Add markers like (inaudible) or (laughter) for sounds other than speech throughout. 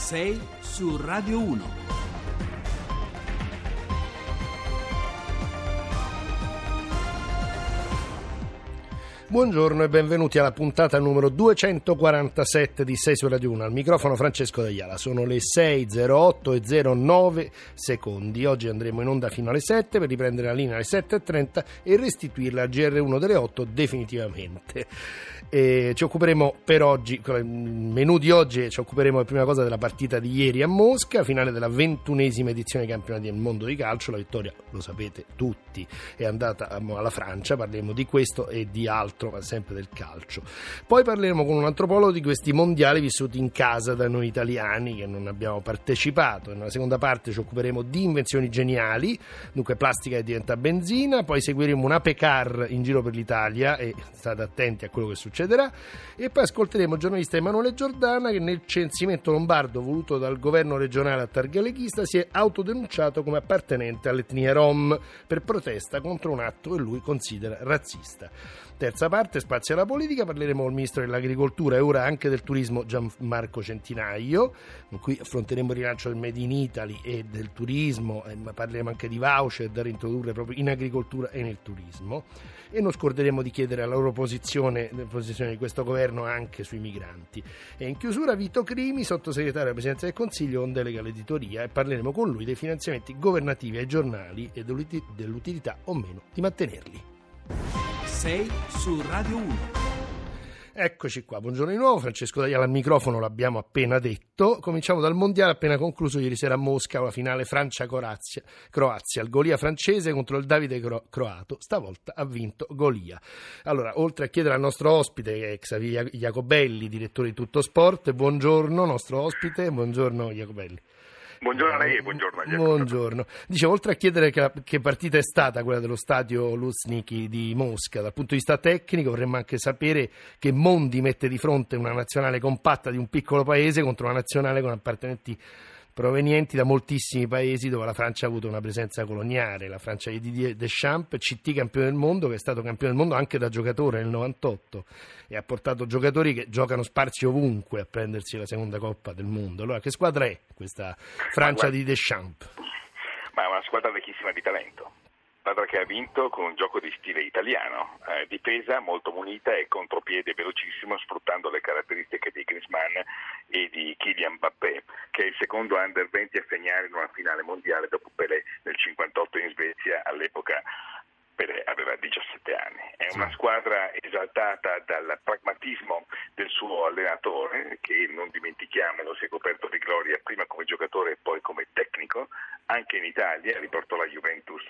6 su Radio 1. Buongiorno e benvenuti alla puntata numero 247 di 6 su Radio 1. Al microfono Francesco Dagliala. Sono le 6.08 e 09 secondi. Oggi andremo in onda fino alle 7 per riprendere la linea alle 7.30 e restituirla al GR1 delle 8 definitivamente. E ci occuperemo per oggi, il menù di oggi, ci occuperemo per prima cosa della partita di ieri a Mosca, finale della ventunesima edizione dei campionati del mondo di calcio. La vittoria, lo sapete tutti, è andata alla Francia. Parleremo di questo e di altro, ma sempre del calcio. Poi parleremo con un antropologo di questi mondiali vissuti in casa da noi italiani che non abbiamo partecipato. Nella seconda parte ci occuperemo di invenzioni geniali, dunque plastica che diventa benzina. Poi seguiremo un Apecar in giro per l'Italia e state attenti a quello che succede succederà. E poi ascolteremo il giornalista Emanuele Giordana che nel censimento lombardo voluto dal governo regionale a Targaleghista si è autodenunciato come appartenente all'etnia Rom per protesta contro un atto che lui considera razzista. Terza parte, spazio alla politica, parleremo con il ministro dell'agricoltura e ora anche del turismo Gianmarco Centinaio, con cui affronteremo il rilancio del Made in Italy e del turismo, eh, ma parleremo anche di voucher da reintrodurre proprio in agricoltura e nel turismo e non scorderemo di chiedere la loro posizione, la posizione di questo governo anche sui migranti. E in chiusura Vito Crimi, sottosegretario della Presidenza del Consiglio con delega all'editoria e parleremo con lui dei finanziamenti governativi ai giornali e dell'utilità o meno di mantenerli. 6 su Radio 1. Eccoci qua, buongiorno di nuovo, Francesco Dagliala al microfono, l'abbiamo appena detto. Cominciamo dal mondiale appena concluso ieri sera a Mosca, la finale Francia-Croazia, Croazia, il Golia francese contro il Davide Cro- Croato, stavolta ha vinto Golia. Allora, oltre a chiedere al nostro ospite, Xavier Jacobelli, direttore di Tutto Sport, buongiorno nostro ospite, buongiorno Jacobelli. Buongiorno a lei e buongiorno agli Buongiorno. Dicevo, oltre a chiedere che, che, partita è stata quella dello stadio Luzhniki di Mosca, dal punto di vista tecnico vorremmo anche sapere che Mondi mette di fronte una nazionale compatta di un piccolo paese contro una nazionale con appartenenti provenienti da moltissimi paesi dove la Francia ha avuto una presenza coloniale. La Francia di Didier Deschamps, CT campione del mondo, che è stato campione del mondo anche da giocatore nel 98 e ha portato giocatori che giocano sparsi ovunque a prendersi la seconda Coppa del Mondo. Allora, che squadra è questa Francia di Deschamps? Ma è una squadra ricchissima di talento squadra che ha vinto con un gioco di stile italiano, eh, difesa molto munita e contropiede velocissimo sfruttando le caratteristiche di Griezmann e di Kylian Mbappé, che è il secondo under 20 a segnare in una finale mondiale dopo Pelé nel 58 in Svezia all'epoca Pelé aveva 17 anni. È una squadra esaltata dal pragmatismo del suo allenatore, che non dimentichiamolo si è coperto di gloria prima come giocatore e poi come tecnico, anche in Italia, riportò la Juventus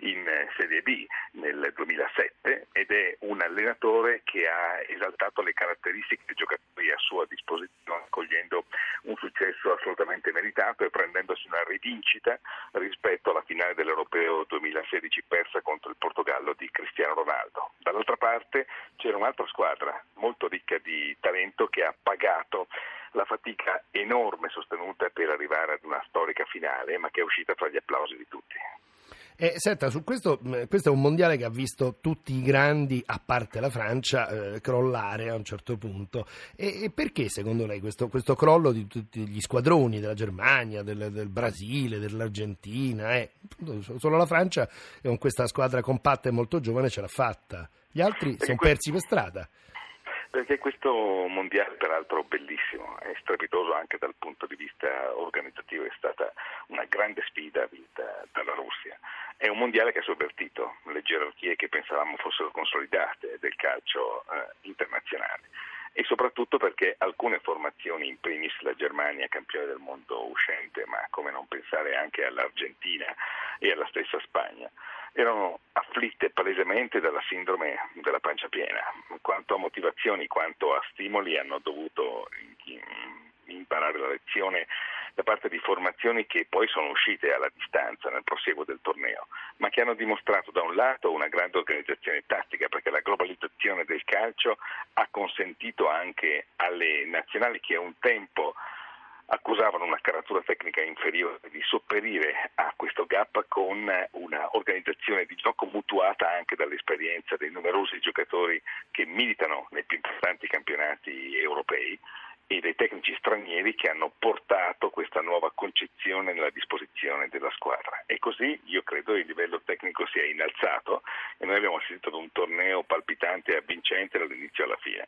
in Serie B nel 2007 ed è un allenatore che ha esaltato le caratteristiche dei giocatori a sua disposizione, cogliendo un successo assolutamente meritato e prendendosi una rivincita rispetto alla finale dell'Europeo 2016 persa contro il Portogallo Portogallo di Cristiano Ronaldo. Dall'altra parte c'era un'altra squadra molto ricca di talento che ha pagato la fatica enorme sostenuta per arrivare ad una storica finale, ma che è uscita tra gli applausi di tutti. Eh, senta, su questo, questo è un mondiale che ha visto tutti i grandi, a parte la Francia, eh, crollare a un certo punto. E, e perché secondo lei questo, questo, crollo di tutti gli squadroni della Germania, del, del Brasile, dell'Argentina? Eh? Solo la Francia con questa squadra compatta e molto giovane ce l'ha fatta. Gli altri sono persi per strada perché questo mondiale peraltro bellissimo e strepitoso anche dal punto di vista organizzativo è stata una grande sfida vinta dalla Russia. È un mondiale che ha sovvertito le gerarchie che pensavamo fossero consolidate del calcio eh, internazionale e soprattutto perché alcune formazioni, in primis la Germania campione del mondo uscente, ma come non pensare anche all'Argentina e alla stessa Spagna, erano afflitte palesemente dalla sindrome della pancia piena. Quanto a motivazioni, quanto a stimoli hanno dovuto imparare la lezione da parte di formazioni che poi sono uscite alla distanza nel proseguo del torneo, ma che hanno dimostrato da un lato una grande organizzazione tattica, perché la globalizzazione del calcio ha consentito anche alle nazionali che un tempo accusavano una caratura tecnica inferiore di sopperire a questo gap con una organizzazione di gioco mutuata anche dall'esperienza dei numerosi giocatori che militano nei più importanti campionati europei e dei tecnici stranieri che hanno portato questa nuova concezione nella disposizione della squadra. E così io credo il livello tecnico sia innalzato e noi abbiamo assistito ad un torneo palpitante e avvincente dall'inizio alla fine.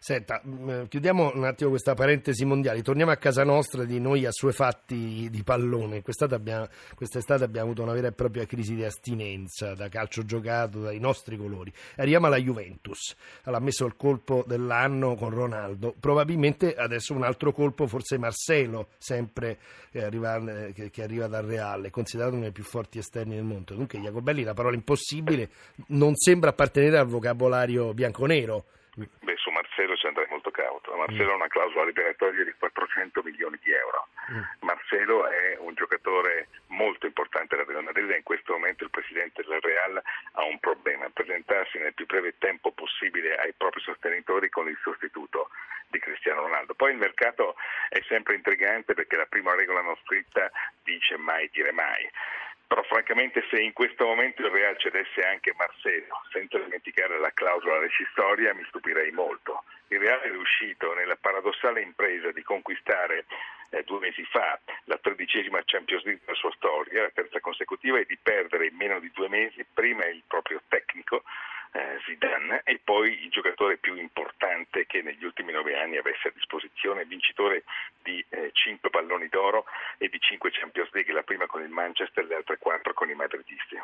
Senta, mm, chiudiamo un attimo questa parentesi mondiale, torniamo a casa nostra di noi assuefatti di pallone. Quest'estate abbiamo, quest'estate abbiamo avuto una vera e propria crisi di astinenza da calcio giocato dai nostri colori. Arriviamo alla Juventus, ha messo il colpo dell'anno con Ronaldo, probabilmente adesso un altro colpo, forse Marcelo, sempre che arriva, che, arriva dal Reale, considerato uno dei più forti esterni del mondo. Dunque Jacobelli, la parola impossibile, non sembra appartenere al vocabolario bianconero. Beh, ci cauto. Marcelo ha una clausola liberatoria di 400 milioni di euro. Mm. Marcelo è un giocatore molto importante della Real Madrid e in questo momento il presidente del Real ha un problema, presentarsi nel più breve tempo possibile ai propri sostenitori con il sostituto di Cristiano Ronaldo. Poi il mercato è sempre intrigante perché la prima regola non scritta dice mai dire mai però francamente se in questo momento il Real cedesse anche Marcelo, senza dimenticare la clausola rescissoria, mi stupirei molto. Il Real è riuscito nella paradossale impresa di conquistare eh, due mesi fa la tredicesima Champions League della sua storia, la terza consecutiva, e di perdere in meno di due mesi prima il proprio tecnico eh, Zidane e poi il giocatore più importante che negli ultimi nove anni avesse a disposizione, vincitore di eh, cinque palloni d'oro e di cinque Champions League, la prima con il Manchester e le altre quattro con i madridisti.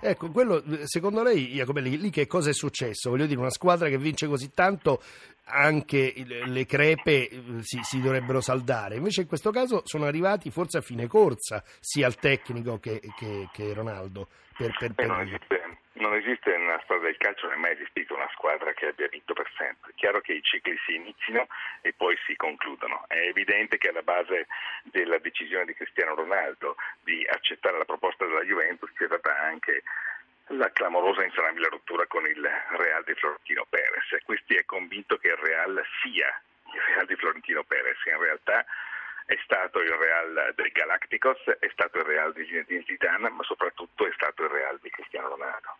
Ecco, quello, secondo lei, Jacobelli, lì che cosa è successo? Voglio dire, una squadra che vince così tanto, anche le crepe eh, si, si, dovrebbero saldare. Invece in questo caso sono arrivati forse a fine corsa, sia il tecnico che, che, che Ronaldo. Per, per, per... Non, esiste, nella storia del calcio, non è mai esistita una squadra che abbia vinto per sempre. È chiaro che i cicli si iniziano e poi si concludono. È evidente che alla base della decisione di Cristiano Ronaldo di accettare la proposta della Juventus c'è stata anche la clamorosa insanabile rottura con il Real di Florentino Perez. Questi è convinto che il Real sia il Real di Florentino Perez, in realtà è stato il Real del Galacticos, è stato il Real di Zinedine Zidane, ma soprattutto è stato il Real di Cristiano Ronaldo.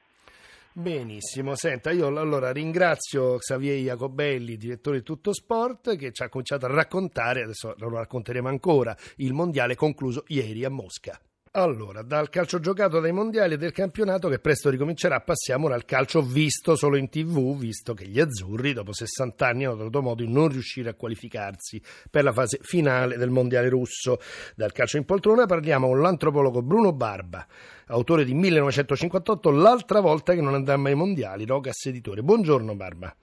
Benissimo, senta, io allora ringrazio Xavier Jacobelli, direttore di Tutto Sport, che ci ha cominciato a raccontare, adesso lo racconteremo ancora, il mondiale concluso ieri a Mosca. Allora, dal calcio giocato dai mondiali e del campionato che presto ricomincerà, passiamo ora al calcio visto solo in tv, visto che gli azzurri dopo 60 anni hanno trovato modo di non riuscire a qualificarsi per la fase finale del mondiale russo. Dal calcio in poltrona parliamo con l'antropologo Bruno Barba, autore di 1958, l'altra volta che non andammo ai mondiali, Rogas editore. Buongiorno Barba.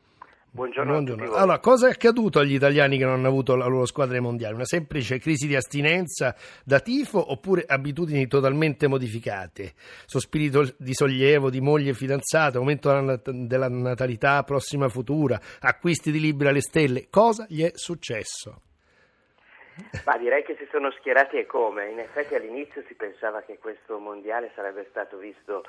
Buongiorno, Buongiorno. Allora, cosa è accaduto agli italiani che non hanno avuto la loro squadra mondiale? Una semplice crisi di astinenza da tifo oppure abitudini totalmente modificate? Sospirito di sollievo, di moglie fidanzata, aumento della natalità prossima futura, acquisti di libri alle stelle? Cosa gli è successo? Ma direi che si sono schierati e come. In effetti all'inizio si pensava che questo mondiale sarebbe stato visto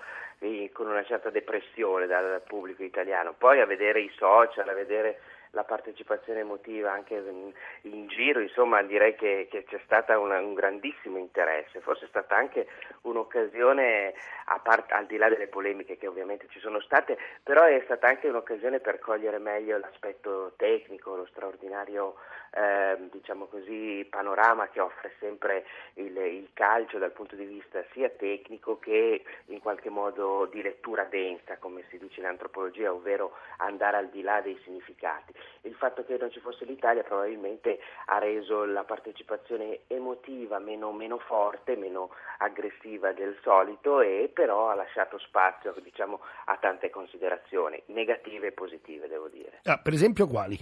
con una certa depressione dal pubblico italiano. Poi a vedere i social, a vedere la partecipazione emotiva anche in, in giro, insomma direi che, che c'è stato un grandissimo interesse, forse è stata anche un'occasione, part, al di là delle polemiche che ovviamente ci sono state, però è stata anche un'occasione per cogliere meglio l'aspetto tecnico, lo straordinario eh, diciamo così, panorama che offre sempre il, il calcio dal punto di vista sia tecnico che in qualche modo di lettura densa, come si dice in antropologia, ovvero andare al di là dei significati il fatto che non ci fosse l'Italia probabilmente ha reso la partecipazione emotiva meno, meno forte, meno aggressiva del solito e però ha lasciato spazio diciamo, a tante considerazioni negative e positive devo dire. Ah, per esempio quali?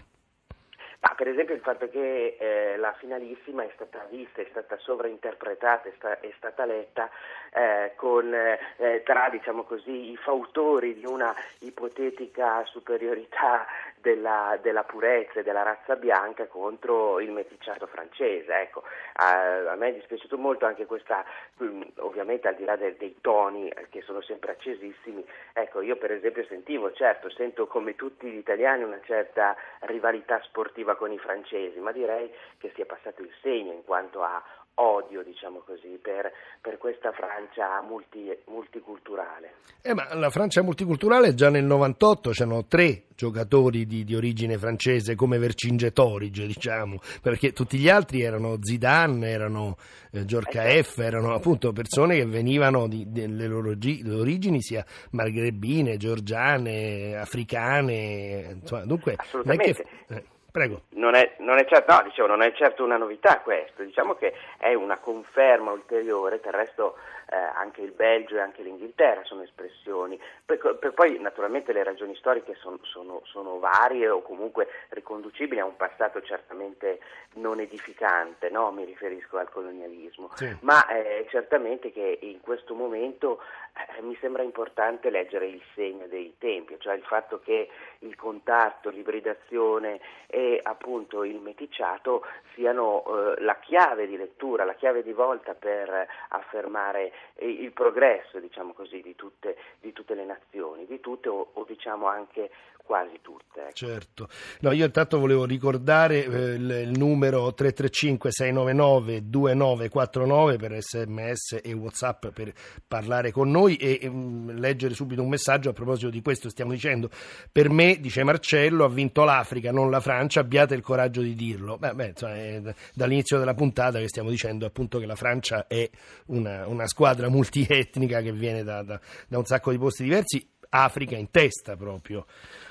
Ma per esempio il fatto che eh, la finalissima è stata vista, è stata sovrainterpretata, è, sta, è stata letta eh, con, eh, tra diciamo così, i fautori di una ipotetica superiorità della, della, purezza e della razza bianca contro il meticciato francese. Ecco, a, a, me è dispiaciuto molto anche questa, mm, ovviamente al di là de, dei toni eh, che sono sempre accesissimi, ecco io per esempio sentivo, certo, sento come tutti gli italiani una certa rivalità sportiva con i francesi, ma direi che si è passato il segno in quanto a odio, diciamo così, per, per questa Francia multi, multiculturale. Eh, ma la Francia multiculturale già nel 98 c'erano tre giocatori di, di origine francese come Vercingetorige, diciamo, perché tutti gli altri erano Zidane, erano eh, Giorcaef, erano appunto persone che venivano dalle loro origini sia magrebine, georgiane, africane, insomma, dunque... Assolutamente. Prego. Non è, non, è certo, no, dicevo, non è, certo, una novità questo, diciamo che è una conferma ulteriore, del resto eh, anche il Belgio e anche l'Inghilterra sono espressioni, per, per poi naturalmente le ragioni storiche son, sono, sono, varie o comunque riconducibili a un passato certamente non edificante, no? mi riferisco al colonialismo, sì. ma eh, certamente che in questo momento eh, mi sembra importante leggere il segno dei tempi, cioè il fatto che il contatto, l'ibridazione e appunto il meticciato siano eh, la chiave di lettura, la chiave di volta per affermare il progresso, diciamo così, di tutte, di tutte le nazioni, di tutte o, o diciamo anche quasi tutte. Ecco. Certo. No, io intanto volevo ricordare eh, il, numero 335-699-2949 per sms e whatsapp per parlare con noi e um, leggere subito un messaggio a proposito di questo stiamo dicendo. Per me, dice Marcello, ha vinto l'Africa, non la Francia, abbiate il coraggio di dirlo. Beh, beh, insomma, è dall'inizio della puntata che stiamo dicendo appunto che la Francia è una, una squadra multietnica che viene da, da, da un sacco di posti diversi, Africa in testa proprio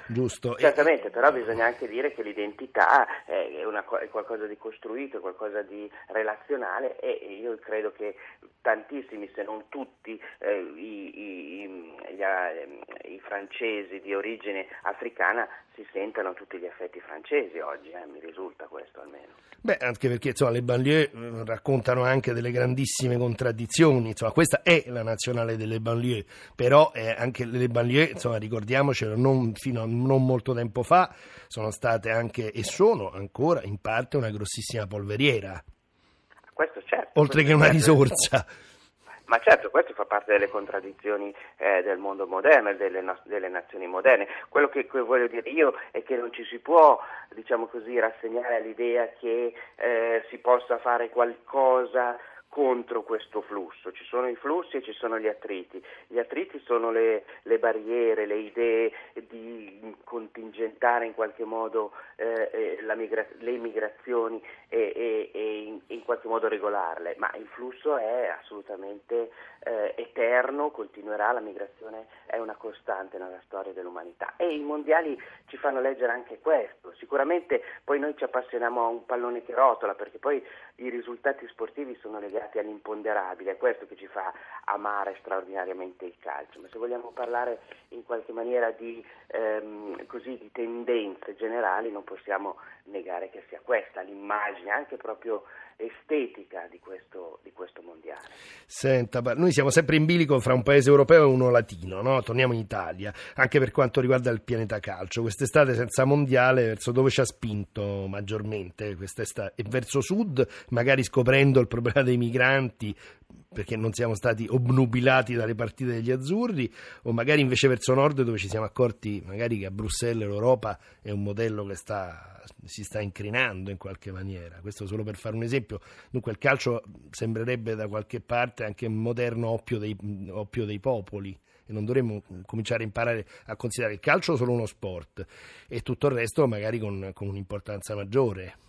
giusto? Certamente, però bisogna anche dire che l'identità è, una, è, qualcosa di costruito, è qualcosa di relazionale e io credo che tantissimi, se non tutti, eh, i, i, gli, eh, i, francesi di origine africana si sentano tutti gli affetti francesi oggi, eh, mi risulta questo almeno. Beh, anche perché insomma, le banlieue eh, raccontano anche delle grandissime contraddizioni, insomma, questa è la nazionale delle banlieue, però eh, anche le banlieue, insomma, ricordiamocelo, non, fino a non molto tempo fa sono state anche e sono ancora in parte una grossissima polveriera. Questo certo. Oltre questo che una certo. risorsa. Ma certo, questo fa parte delle contraddizioni eh, del mondo moderno e delle, no- delle, nazioni moderne. Quello che, che, voglio dire io è che non ci si può, diciamo così, rassegnare all'idea che eh, si possa fare qualcosa contro questo flusso, ci sono i flussi e ci sono gli attriti, gli attriti sono le, le barriere, le idee di contingentare in qualche modo eh, eh migra- le immigrazioni e, e, e in, in, qualche modo regolarle, ma il flusso è assolutamente eh, eterno, continuerà, la migrazione è una costante nella storia dell'umanità. E i mondiali ci fanno leggere anche questo, sicuramente poi noi ci appassioniamo a un pallone che rotola perché poi i risultati sportivi sono legati legati all'imponderabile, è questo che ci fa amare straordinariamente il calcio, ma se vogliamo parlare in qualche maniera di, ehm, così, di tendenze generali non possiamo negare che sia questa l'immagine anche proprio estetica di questo, di questo mondiale. Senta, noi siamo sempre in bilico fra un paese europeo e uno latino, no? torniamo in Italia, anche per quanto riguarda il pianeta calcio. Quest'estate senza mondiale, verso dove ci ha spinto maggiormente quest'estate? E verso sud, magari scoprendo il problema dei migranti, perché non siamo stati obnubilati dalle partite degli azzurri, o magari invece verso nord dove ci siamo accorti magari che a Bruxelles l'Europa è un modello che sta, si sta incrinando in qualche maniera. Questo solo per fare un esempio. Dunque il calcio sembrerebbe da qualche parte anche un moderno oppio dei, oppio dei popoli e non dovremmo cominciare a imparare a considerare il calcio solo uno sport e tutto il resto magari con, con un'importanza maggiore.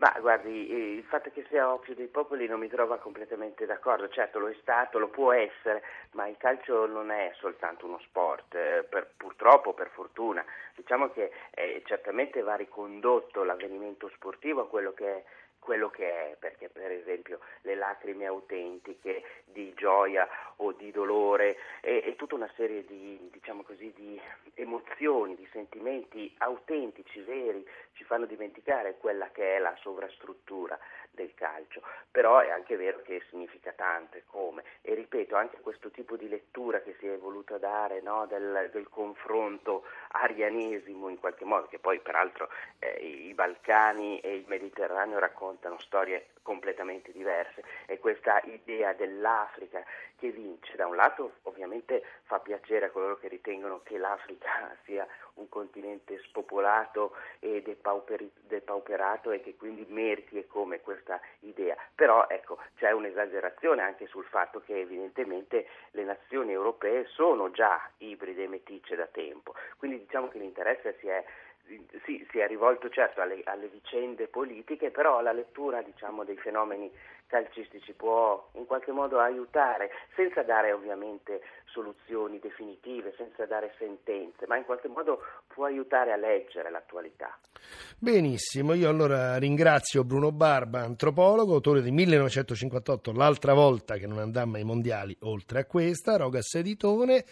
Ma guardi, il fatto che sia oppio dei popoli non mi trova completamente d'accordo, certo lo è stato, lo può essere, ma il calcio non è soltanto uno sport, eh, per, purtroppo, per fortuna. Diciamo che eh, certamente va ricondotto l'avvenimento sportivo a quello che è quello che è, perché per esempio le lacrime autentiche di gioia o di dolore e, e tutta una serie di, diciamo così, di emozioni, di sentimenti autentici, veri, ci fanno dimenticare quella che è la sovrastruttura del calcio, però è anche vero che significa tanto e come. E ripeto anche questo tipo di lettura che si è voluta dare no, del, del, confronto arianesimo in qualche modo, che poi peraltro eh, i Balcani e il Mediterraneo raccontano storie completamente diverse. E questa idea dell'Africa che vince, da un lato ovviamente fa piacere a coloro che ritengono che l'Africa (laughs) sia un continente spopolato e depauperato e che quindi meriti e come questa idea, però ecco c'è un'esagerazione anche sul fatto che evidentemente le nazioni europee sono già ibride e meticce da tempo, quindi diciamo che l'interesse si è sì, si è rivolto certo alle, alle, vicende politiche, però la lettura diciamo, dei fenomeni calcistici può in qualche modo aiutare, senza dare ovviamente soluzioni definitive, senza dare sentenze, ma in qualche modo può aiutare a leggere l'attualità. Benissimo, io allora ringrazio Bruno Barba, antropologo, autore di 1958, l'altra volta che non andammo ai mondiali, oltre a questa, Rogas Editone,